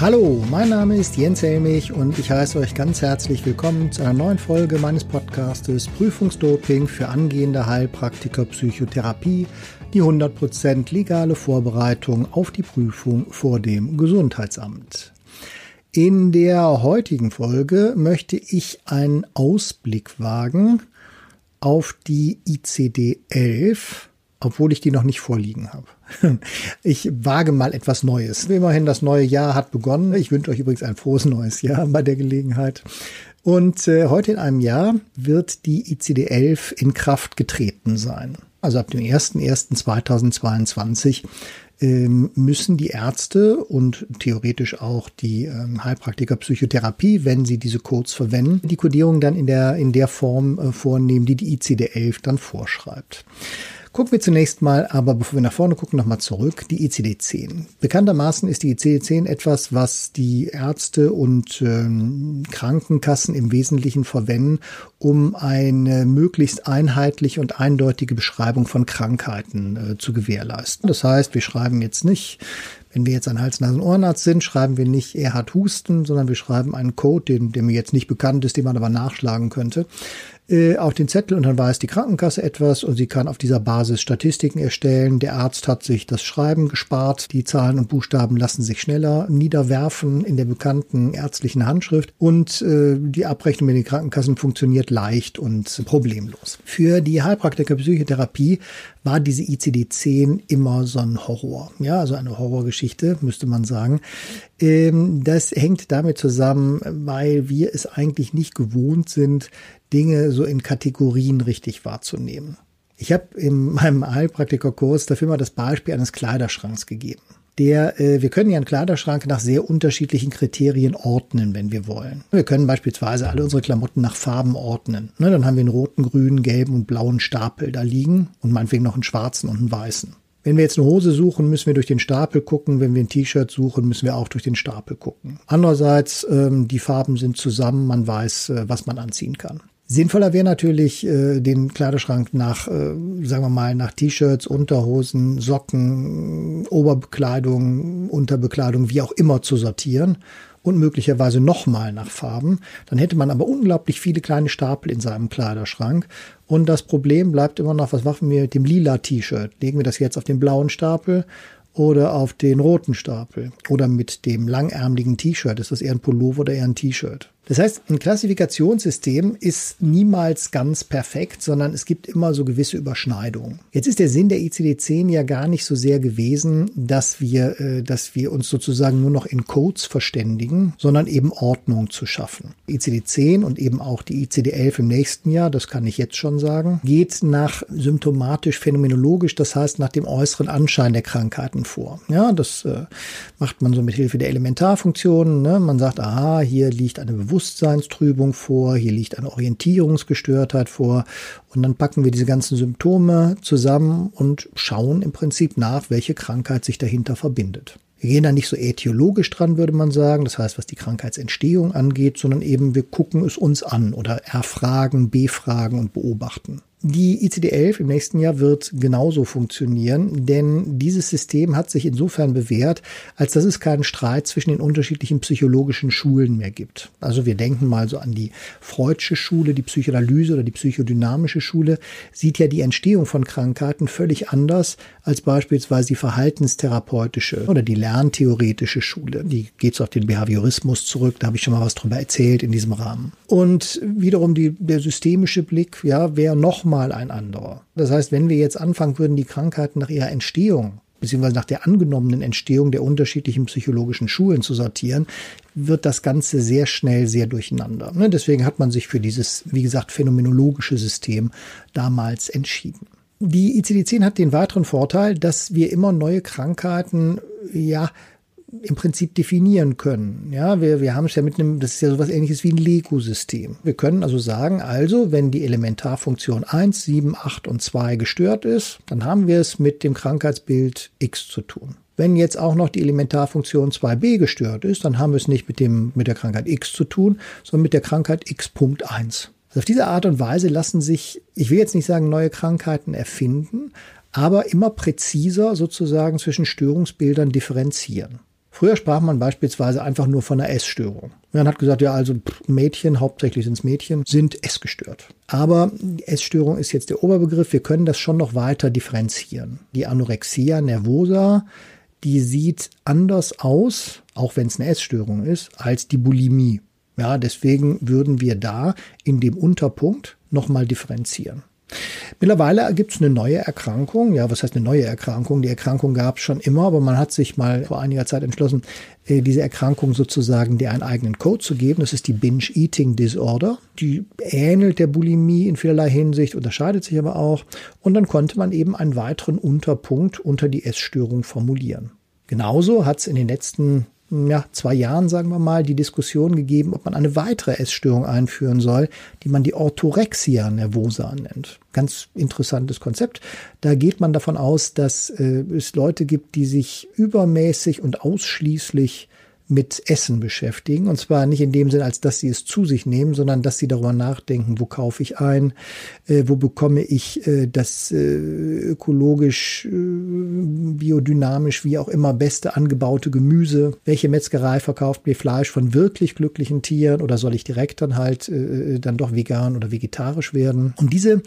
Hallo, mein Name ist Jens Helmich und ich heiße euch ganz herzlich willkommen zu einer neuen Folge meines Podcastes Prüfungsdoping für angehende Heilpraktiker Psychotherapie, die 100% legale Vorbereitung auf die Prüfung vor dem Gesundheitsamt. In der heutigen Folge möchte ich einen Ausblick wagen auf die ICD 11 obwohl ich die noch nicht vorliegen habe. Ich wage mal etwas Neues. Immerhin, das neue Jahr hat begonnen. Ich wünsche euch übrigens ein frohes neues Jahr bei der Gelegenheit. Und äh, heute in einem Jahr wird die ICD-11 in Kraft getreten sein. Also ab dem 01.01.2022 ähm, müssen die Ärzte und theoretisch auch die ähm, Heilpraktiker Psychotherapie, wenn sie diese Codes verwenden, die Kodierung dann in der, in der Form äh, vornehmen, die die ICD-11 dann vorschreibt. Gucken wir zunächst mal, aber bevor wir nach vorne gucken, nochmal zurück, die ICD-10. Bekanntermaßen ist die ICD-10 etwas, was die Ärzte und ähm, Krankenkassen im Wesentlichen verwenden, um eine möglichst einheitliche und eindeutige Beschreibung von Krankheiten äh, zu gewährleisten. Das heißt, wir schreiben jetzt nicht wenn wir jetzt ein Hals-Nasen-Ohrenarzt sind, schreiben wir nicht, er hat Husten, sondern wir schreiben einen Code, den, der mir jetzt nicht bekannt ist, den man aber nachschlagen könnte äh, auf den Zettel und dann weiß die Krankenkasse etwas und sie kann auf dieser Basis Statistiken erstellen. Der Arzt hat sich das Schreiben gespart. Die Zahlen und Buchstaben lassen sich schneller niederwerfen in der bekannten ärztlichen Handschrift und äh, die Abrechnung mit den Krankenkassen funktioniert leicht und problemlos. Für die Heilpraktiker Psychotherapie war diese ICD-10 immer so ein Horror. Ja, also eine Horrorgeschichte, müsste man sagen. Ähm, das hängt damit zusammen, weil wir es eigentlich nicht gewohnt sind, Dinge so in Kategorien richtig wahrzunehmen. Ich habe in meinem Heilpraktikerkurs dafür mal das Beispiel eines Kleiderschranks gegeben. Der, äh, wir können ja einen Kleiderschrank nach sehr unterschiedlichen Kriterien ordnen, wenn wir wollen. Wir können beispielsweise alle unsere Klamotten nach Farben ordnen. Ne, dann haben wir einen roten, grünen, gelben und blauen Stapel da liegen und meinetwegen noch einen schwarzen und einen weißen. Wenn wir jetzt eine Hose suchen, müssen wir durch den Stapel gucken. Wenn wir ein T-Shirt suchen, müssen wir auch durch den Stapel gucken. Andererseits, ähm, die Farben sind zusammen, man weiß, äh, was man anziehen kann. Sinnvoller wäre natürlich, äh, den Kleiderschrank nach, äh, sagen wir mal, nach T-Shirts, Unterhosen, Socken, Oberbekleidung, Unterbekleidung, wie auch immer zu sortieren und möglicherweise nochmal nach Farben. Dann hätte man aber unglaublich viele kleine Stapel in seinem Kleiderschrank. Und das Problem bleibt immer noch, was machen wir mit dem lila T-Shirt? Legen wir das jetzt auf den blauen Stapel oder auf den roten Stapel? Oder mit dem langärmeligen T-Shirt? Ist das eher ein Pullover oder eher ein T-Shirt? Das heißt, ein Klassifikationssystem ist niemals ganz perfekt, sondern es gibt immer so gewisse Überschneidungen. Jetzt ist der Sinn der ICD-10 ja gar nicht so sehr gewesen, dass wir, äh, dass wir uns sozusagen nur noch in Codes verständigen, sondern eben Ordnung zu schaffen. ICD-10 und eben auch die ICD-11 im nächsten Jahr, das kann ich jetzt schon sagen, geht nach symptomatisch phänomenologisch, das heißt nach dem äußeren Anschein der Krankheiten vor. Ja, das äh, macht man so mit Hilfe der Elementarfunktionen. Ne? Man sagt, aha, hier liegt eine Bewusstsein Bewusstseinstrübung vor, hier liegt eine Orientierungsgestörtheit vor und dann packen wir diese ganzen Symptome zusammen und schauen im Prinzip nach, welche Krankheit sich dahinter verbindet. Wir gehen da nicht so ätiologisch dran, würde man sagen, das heißt, was die Krankheitsentstehung angeht, sondern eben wir gucken es uns an oder erfragen, befragen und beobachten. Die ICD-11 im nächsten Jahr wird genauso funktionieren, denn dieses System hat sich insofern bewährt, als dass es keinen Streit zwischen den unterschiedlichen psychologischen Schulen mehr gibt. Also wir denken mal so an die Freudsche Schule, die Psychoanalyse oder die psychodynamische Schule, sieht ja die Entstehung von Krankheiten völlig anders als beispielsweise die verhaltenstherapeutische oder die lerntheoretische Schule. Die geht so auf den Behaviorismus zurück, da habe ich schon mal was drüber erzählt in diesem Rahmen. Und wiederum die, der systemische Blick, ja, wäre noch mal ein anderer. Das heißt, wenn wir jetzt anfangen würden, die Krankheiten nach ihrer Entstehung beziehungsweise nach der angenommenen Entstehung der unterschiedlichen psychologischen Schulen zu sortieren, wird das Ganze sehr schnell sehr durcheinander. Ne, deswegen hat man sich für dieses, wie gesagt, phänomenologische System damals entschieden. Die ICD-10 hat den weiteren Vorteil, dass wir immer neue Krankheiten, ja, im Prinzip definieren können. Ja, wir, wir haben es ja mit einem, das ist ja sowas ähnliches wie ein Lego-System. Wir können also sagen, also, wenn die Elementarfunktion 1, 7, 8 und 2 gestört ist, dann haben wir es mit dem Krankheitsbild X zu tun. Wenn jetzt auch noch die Elementarfunktion 2b gestört ist, dann haben wir es nicht mit, dem, mit der Krankheit X zu tun, sondern mit der Krankheit X.1. Also auf diese Art und Weise lassen sich, ich will jetzt nicht sagen neue Krankheiten erfinden, aber immer präziser sozusagen zwischen Störungsbildern differenzieren. Früher sprach man beispielsweise einfach nur von einer Essstörung. Man hat gesagt, ja, also Mädchen, hauptsächlich sind es Mädchen, sind essgestört. Aber Essstörung ist jetzt der Oberbegriff. Wir können das schon noch weiter differenzieren. Die Anorexia nervosa, die sieht anders aus, auch wenn es eine Essstörung ist, als die Bulimie. Ja, deswegen würden wir da in dem Unterpunkt nochmal differenzieren. Mittlerweile gibt es eine neue Erkrankung. Ja, was heißt eine neue Erkrankung? Die Erkrankung gab es schon immer, aber man hat sich mal vor einiger Zeit entschlossen, äh, diese Erkrankung sozusagen der einen eigenen Code zu geben. Das ist die Binge Eating Disorder. Die ähnelt der Bulimie in vielerlei Hinsicht, unterscheidet sich aber auch. Und dann konnte man eben einen weiteren Unterpunkt unter die Essstörung formulieren. Genauso hat es in den letzten ja, zwei Jahren, sagen wir mal, die Diskussion gegeben, ob man eine weitere Essstörung einführen soll, die man die Orthorexia nervosa nennt. Ganz interessantes Konzept. Da geht man davon aus, dass äh, es Leute gibt, die sich übermäßig und ausschließlich mit Essen beschäftigen. Und zwar nicht in dem Sinn, als dass sie es zu sich nehmen, sondern dass sie darüber nachdenken, wo kaufe ich ein, äh, wo bekomme ich äh, das äh, ökologisch, äh, biodynamisch, wie auch immer, beste angebaute Gemüse, welche Metzgerei verkauft mir Fleisch von wirklich glücklichen Tieren oder soll ich direkt dann halt äh, dann doch vegan oder vegetarisch werden. Und diese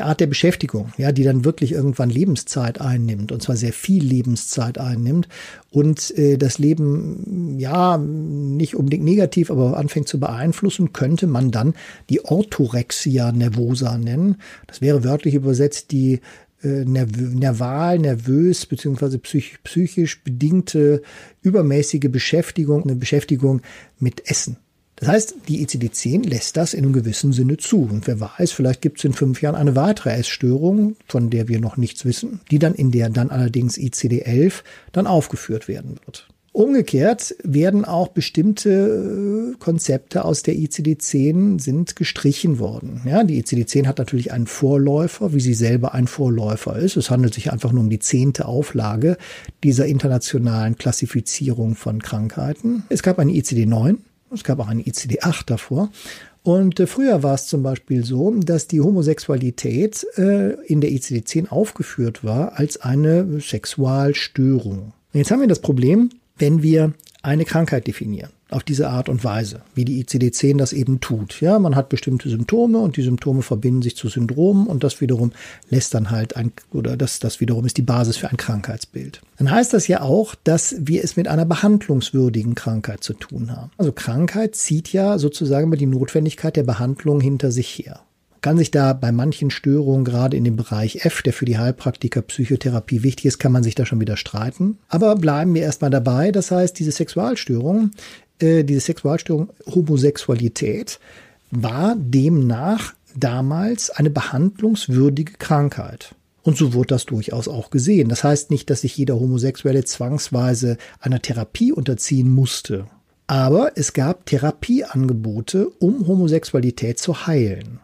Art der Beschäftigung, ja, die dann wirklich irgendwann Lebenszeit einnimmt und zwar sehr viel Lebenszeit einnimmt und äh, das Leben ja nicht unbedingt negativ, aber anfängt zu beeinflussen, könnte man dann die Orthorexia nervosa nennen. Das wäre wörtlich übersetzt die äh, nerval, nervös beziehungsweise psych psychisch bedingte übermäßige Beschäftigung, eine Beschäftigung mit Essen. Das heißt, die ICD-10 lässt das in einem gewissen Sinne zu. Und wer weiß, vielleicht gibt es in fünf Jahren eine weitere Essstörung, von der wir noch nichts wissen, die dann in der dann allerdings ICD-11 dann aufgeführt werden wird. Umgekehrt werden auch bestimmte äh, Konzepte aus der ICD-10 sind gestrichen worden. Ja, die ICD-10 hat natürlich einen Vorläufer, wie sie selber ein Vorläufer ist. Es handelt sich einfach nur um die zehnte Auflage dieser internationalen Klassifizierung von Krankheiten. Es gab eine ICD-9, es gab auch eine ICD-8 davor. Und äh, früher war es zum Beispiel so, dass die Homosexualität äh, in der ICD-10 aufgeführt war als eine Sexualstörung. Jetzt haben wir das Problem, wenn wir eine Krankheit definieren auf diese Art und Weise, wie die ICD-10 das eben tut. Ja, man hat bestimmte Symptome und die Symptome verbinden sich zu Syndromen und das wiederum lässt dann halt ein, oder das, das wiederum ist die Basis für ein Krankheitsbild. Dann heißt das ja auch, dass wir es mit einer behandlungswürdigen Krankheit zu tun haben. Also Krankheit zieht ja sozusagen immer die Notwendigkeit der Behandlung hinter sich her kann sich da bei manchen Störungen, gerade in dem Bereich F, der für die Heilpraktiker Psychotherapie wichtig ist, kann man sich da schon wieder streiten. Aber bleiben wir erstmal dabei. Das heißt, diese Sexualstörung äh, diese Sexualstörung Homosexualität war demnach damals eine behandlungswürdige Krankheit. Und so wurde das durchaus auch gesehen. Das heißt nicht, dass sich jeder Homosexuelle zwangsweise einer Therapie unterziehen musste. Aber es gab Therapieangebote, um Homosexualität zu heilen.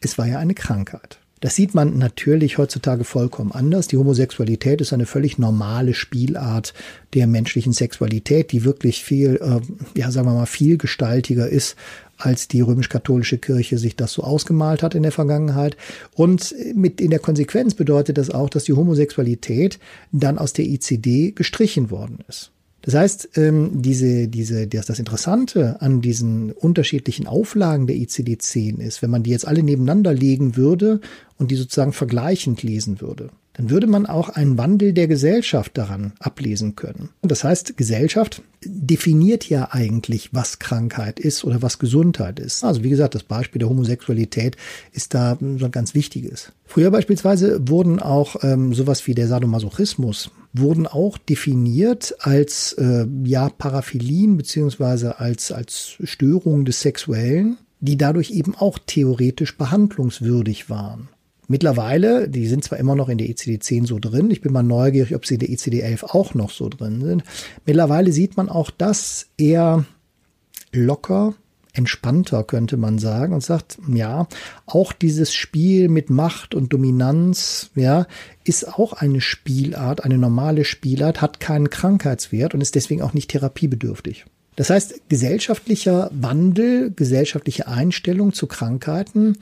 Es war ja eine Krankheit. Das sieht man natürlich heutzutage vollkommen anders. Die Homosexualität ist eine völlig normale Spielart der menschlichen Sexualität, die wirklich viel, äh, ja, sagen wir mal, vielgestaltiger ist, als die römisch-katholische Kirche sich das so ausgemalt hat in der Vergangenheit. Und mit in der Konsequenz bedeutet das auch, dass die Homosexualität dann aus der ICD gestrichen worden ist. Das heißt, ähm, diese, diese, das, das Interessante an diesen unterschiedlichen Auflagen der ICD-10 ist, wenn man die jetzt alle nebeneinander legen würde und die sozusagen vergleichend lesen würde, dann würde man auch einen Wandel der Gesellschaft daran ablesen können. Das heißt, Gesellschaft definiert ja eigentlich, was Krankheit ist oder was Gesundheit ist. Also wie gesagt, das Beispiel der Homosexualität ist da so ein ganz wichtiges. Früher beispielsweise wurden auch ähm, sowas wie der Sadomasochismus wurden auch definiert als äh, ja Paraphilien beziehungsweise als als Störung des Sexuellen, die dadurch eben auch theoretisch behandlungswürdig waren. Mittlerweile, die sind zwar immer noch in der ICD-10 so drin, ich bin mal neugierig, ob sie in der ICD-11 auch noch so drin sind. Mittlerweile sieht man auch das eher locker, entspannter, könnte man sagen, und sagt, ja, auch dieses Spiel mit Macht und Dominanz, ja, ist auch eine Spielart, eine normale Spielart, hat keinen Krankheitswert und ist deswegen auch nicht therapiebedürftig. Das heißt, gesellschaftlicher Wandel, gesellschaftliche Einstellung zu Krankheiten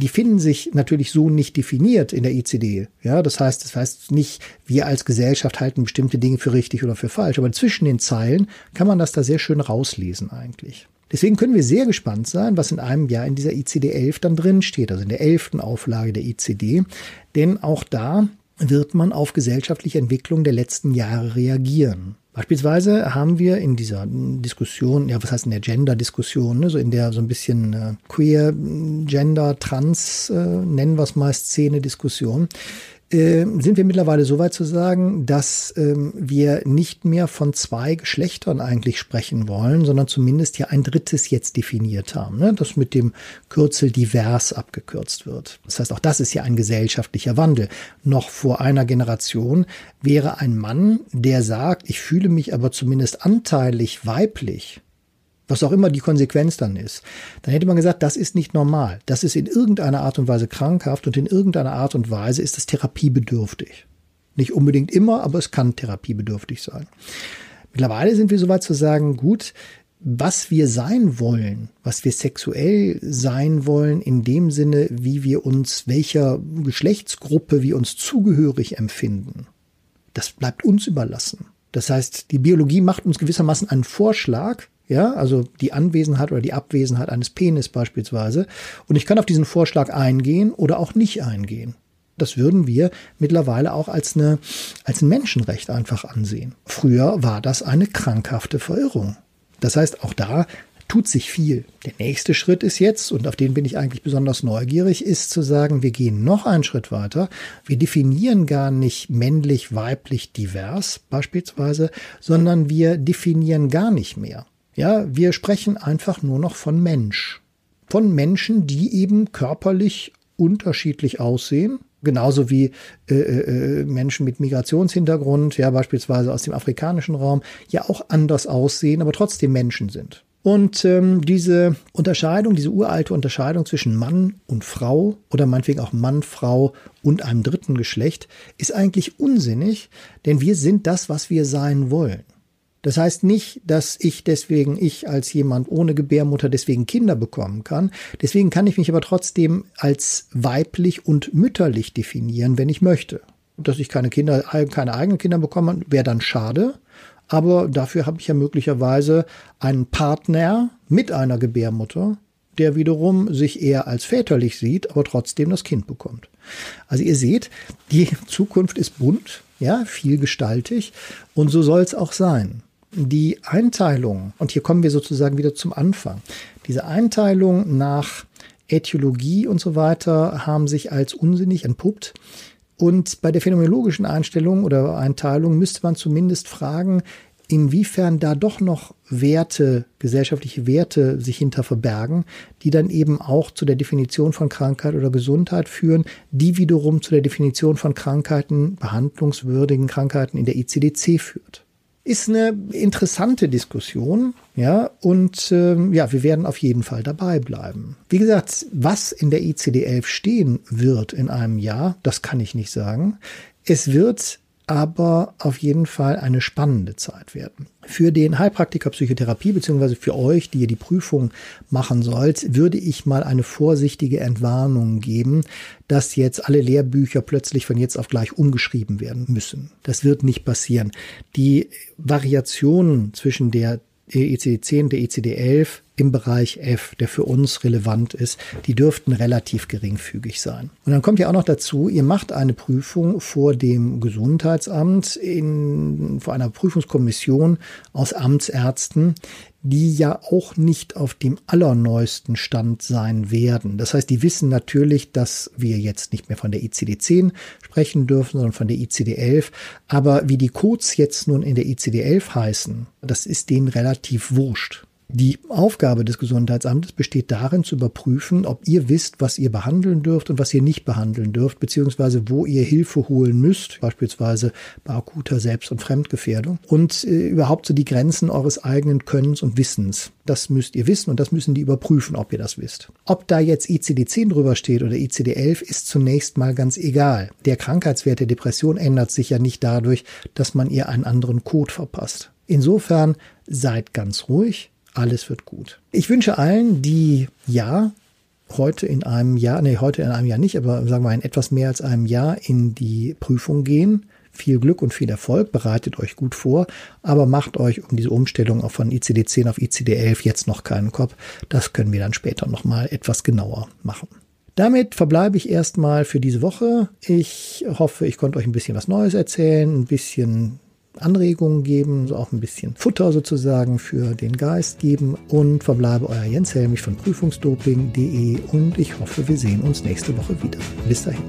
die finden sich natürlich so nicht definiert in der ICD. Ja, das heißt, das heißt nicht, wir als Gesellschaft halten bestimmte Dinge für richtig oder für falsch, aber zwischen den Zeilen kann man das da sehr schön rauslesen eigentlich. Deswegen können wir sehr gespannt sein, was in einem Jahr in dieser ICD 11 dann drin steht, also in der elften Auflage der ICD, denn auch da wird man auf gesellschaftliche Entwicklung der letzten Jahre reagieren. Beispielsweise haben wir in dieser Diskussion, ja, was heißt in der Gender-Diskussion, ne, so in der so ein bisschen äh, queer, Gender, Trans, äh, nennen wir es mal Szene-Diskussion, äh, sind wir mittlerweile so weit zu sagen, dass ähm, wir nicht mehr von zwei Geschlechtern eigentlich sprechen wollen, sondern zumindest ja ein drittes jetzt definiert haben, ne? das mit dem Kürzel divers abgekürzt wird. Das heißt, auch das ist ja ein gesellschaftlicher Wandel. Noch vor einer Generation wäre ein Mann, der sagt, ich fühle mich aber zumindest anteilig weiblich, was auch immer die Konsequenz dann ist, dann hätte man gesagt, das ist nicht normal. Das ist in irgendeiner Art und Weise krankhaft und in irgendeiner Art und Weise ist es therapiebedürftig. Nicht unbedingt immer, aber es kann therapiebedürftig sein. Mittlerweile sind wir soweit zu sagen, gut, was wir sein wollen, was wir sexuell sein wollen, in dem Sinne, wie wir uns, welcher Geschlechtsgruppe wir uns zugehörig empfinden, das bleibt uns überlassen. Das heißt, die Biologie macht uns gewissermaßen einen Vorschlag, ja, also die Anwesenheit oder die Abwesenheit eines Penis beispielsweise. Und ich kann auf diesen Vorschlag eingehen oder auch nicht eingehen. Das würden wir mittlerweile auch als, eine, als ein Menschenrecht einfach ansehen. Früher war das eine krankhafte Verirrung. Das heißt, auch da tut sich viel. Der nächste Schritt ist jetzt, und auf den bin ich eigentlich besonders neugierig, ist zu sagen, wir gehen noch einen Schritt weiter. Wir definieren gar nicht männlich, weiblich, divers beispielsweise, sondern wir definieren gar nicht mehr. Ja, wir sprechen einfach nur noch von Mensch. Von Menschen, die eben körperlich unterschiedlich aussehen. Genauso wie äh, äh, Menschen mit Migrationshintergrund, ja, beispielsweise aus dem afrikanischen Raum, ja auch anders aussehen, aber trotzdem Menschen sind. Und ähm, diese Unterscheidung, diese uralte Unterscheidung zwischen Mann und Frau oder meinetwegen auch Mann, Frau und einem dritten Geschlecht ist eigentlich unsinnig, denn wir sind das, was wir sein wollen. Das heißt nicht, dass ich deswegen, ich als jemand ohne Gebärmutter deswegen Kinder bekommen kann. Deswegen kann ich mich aber trotzdem als weiblich und mütterlich definieren, wenn ich möchte. Dass ich keine Kinder, keine eigenen Kinder bekomme, wäre dann schade. Aber dafür habe ich ja möglicherweise einen Partner mit einer Gebärmutter, der wiederum sich eher als väterlich sieht, aber trotzdem das Kind bekommt. Also ihr seht, die Zukunft ist bunt, ja, vielgestaltig und so soll es auch sein die Einteilung, und hier kommen wir sozusagen wieder zum Anfang, diese Einteilung nach Äthiologie und so weiter haben sich als unsinnig entpuppt. Und bei der phänomenologischen Einstellung oder Einteilung müsste man zumindest fragen, inwiefern da doch noch Werte, gesellschaftliche Werte sich hinter verbergen, die dann eben auch zu der Definition von Krankheit oder Gesundheit führen, die wiederum zu der Definition von Krankheiten, behandlungswürdigen Krankheiten in der ICD-10 führt ist eine interessante Diskussion, ja, und ähm, ja, wir werden auf jeden Fall dabei bleiben. Wie gesagt, was in der ICD-11 stehen wird in einem Jahr, das kann ich nicht sagen. Es wird aber auf jeden Fall eine spannende Zeit werden. Für den Heilpraktiker Psychotherapie beziehungsweise für euch, die ihr die Prüfung machen sollt, würde ich mal eine vorsichtige Entwarnung geben, dass jetzt alle Lehrbücher plötzlich von jetzt auf gleich umgeschrieben werden müssen. Das wird nicht passieren. Die Variationen zwischen der ECD-10 und der ECD-11 im Bereich F, der für uns relevant ist, die dürften relativ geringfügig sein. Und dann kommt ja auch noch dazu, ihr macht eine Prüfung vor dem Gesundheitsamt, in, vor einer Prüfungskommission aus Amtsärzten, die ja auch nicht auf dem allerneuesten Stand sein werden. Das heißt, die wissen natürlich, dass wir jetzt nicht mehr von der ICD-10 sprechen dürfen, sondern von der ICD-11. Aber wie die Codes jetzt nun in der ICD-11 heißen, das ist denen relativ wurscht. Die Aufgabe des Gesundheitsamtes besteht darin, zu überprüfen, ob ihr wisst, was ihr behandeln dürft und was ihr nicht behandeln dürft, beziehungsweise wo ihr Hilfe holen müsst, beispielsweise bei akuter Selbst- und Fremdgefährdung und äh, überhaupt so die Grenzen eures eigenen Könnens und Wissens. Das müsst ihr wissen und das müssen die überprüfen, ob ihr das wisst. Ob da jetzt ICD-10 drüber steht oder ICD-11 ist zunächst mal ganz egal. Der Krankheitswert der Depression ändert sich ja nicht dadurch, dass man ihr einen anderen Code verpasst. Insofern seid ganz ruhig, alles wird gut. Ich wünsche allen, die ja heute in einem Jahr, nee, heute in einem Jahr nicht, aber sagen wir in etwas mehr als einem Jahr in die Prüfung gehen. Viel Glück und viel Erfolg, bereitet euch gut vor, aber macht euch um diese Umstellung von ICD-10 auf ICD-11 jetzt noch keinen Kopf. Das können wir dann später nochmal etwas genauer machen. Damit verbleibe ich erstmal für diese Woche. Ich hoffe, ich konnte euch ein bisschen was Neues erzählen, ein bisschen Anregungen geben, so auch ein bisschen Futter sozusagen für den Geist geben und verbleibe euer Jens Helmich von prüfungsdoping.de und ich hoffe, wir sehen uns nächste Woche wieder. Bis dahin.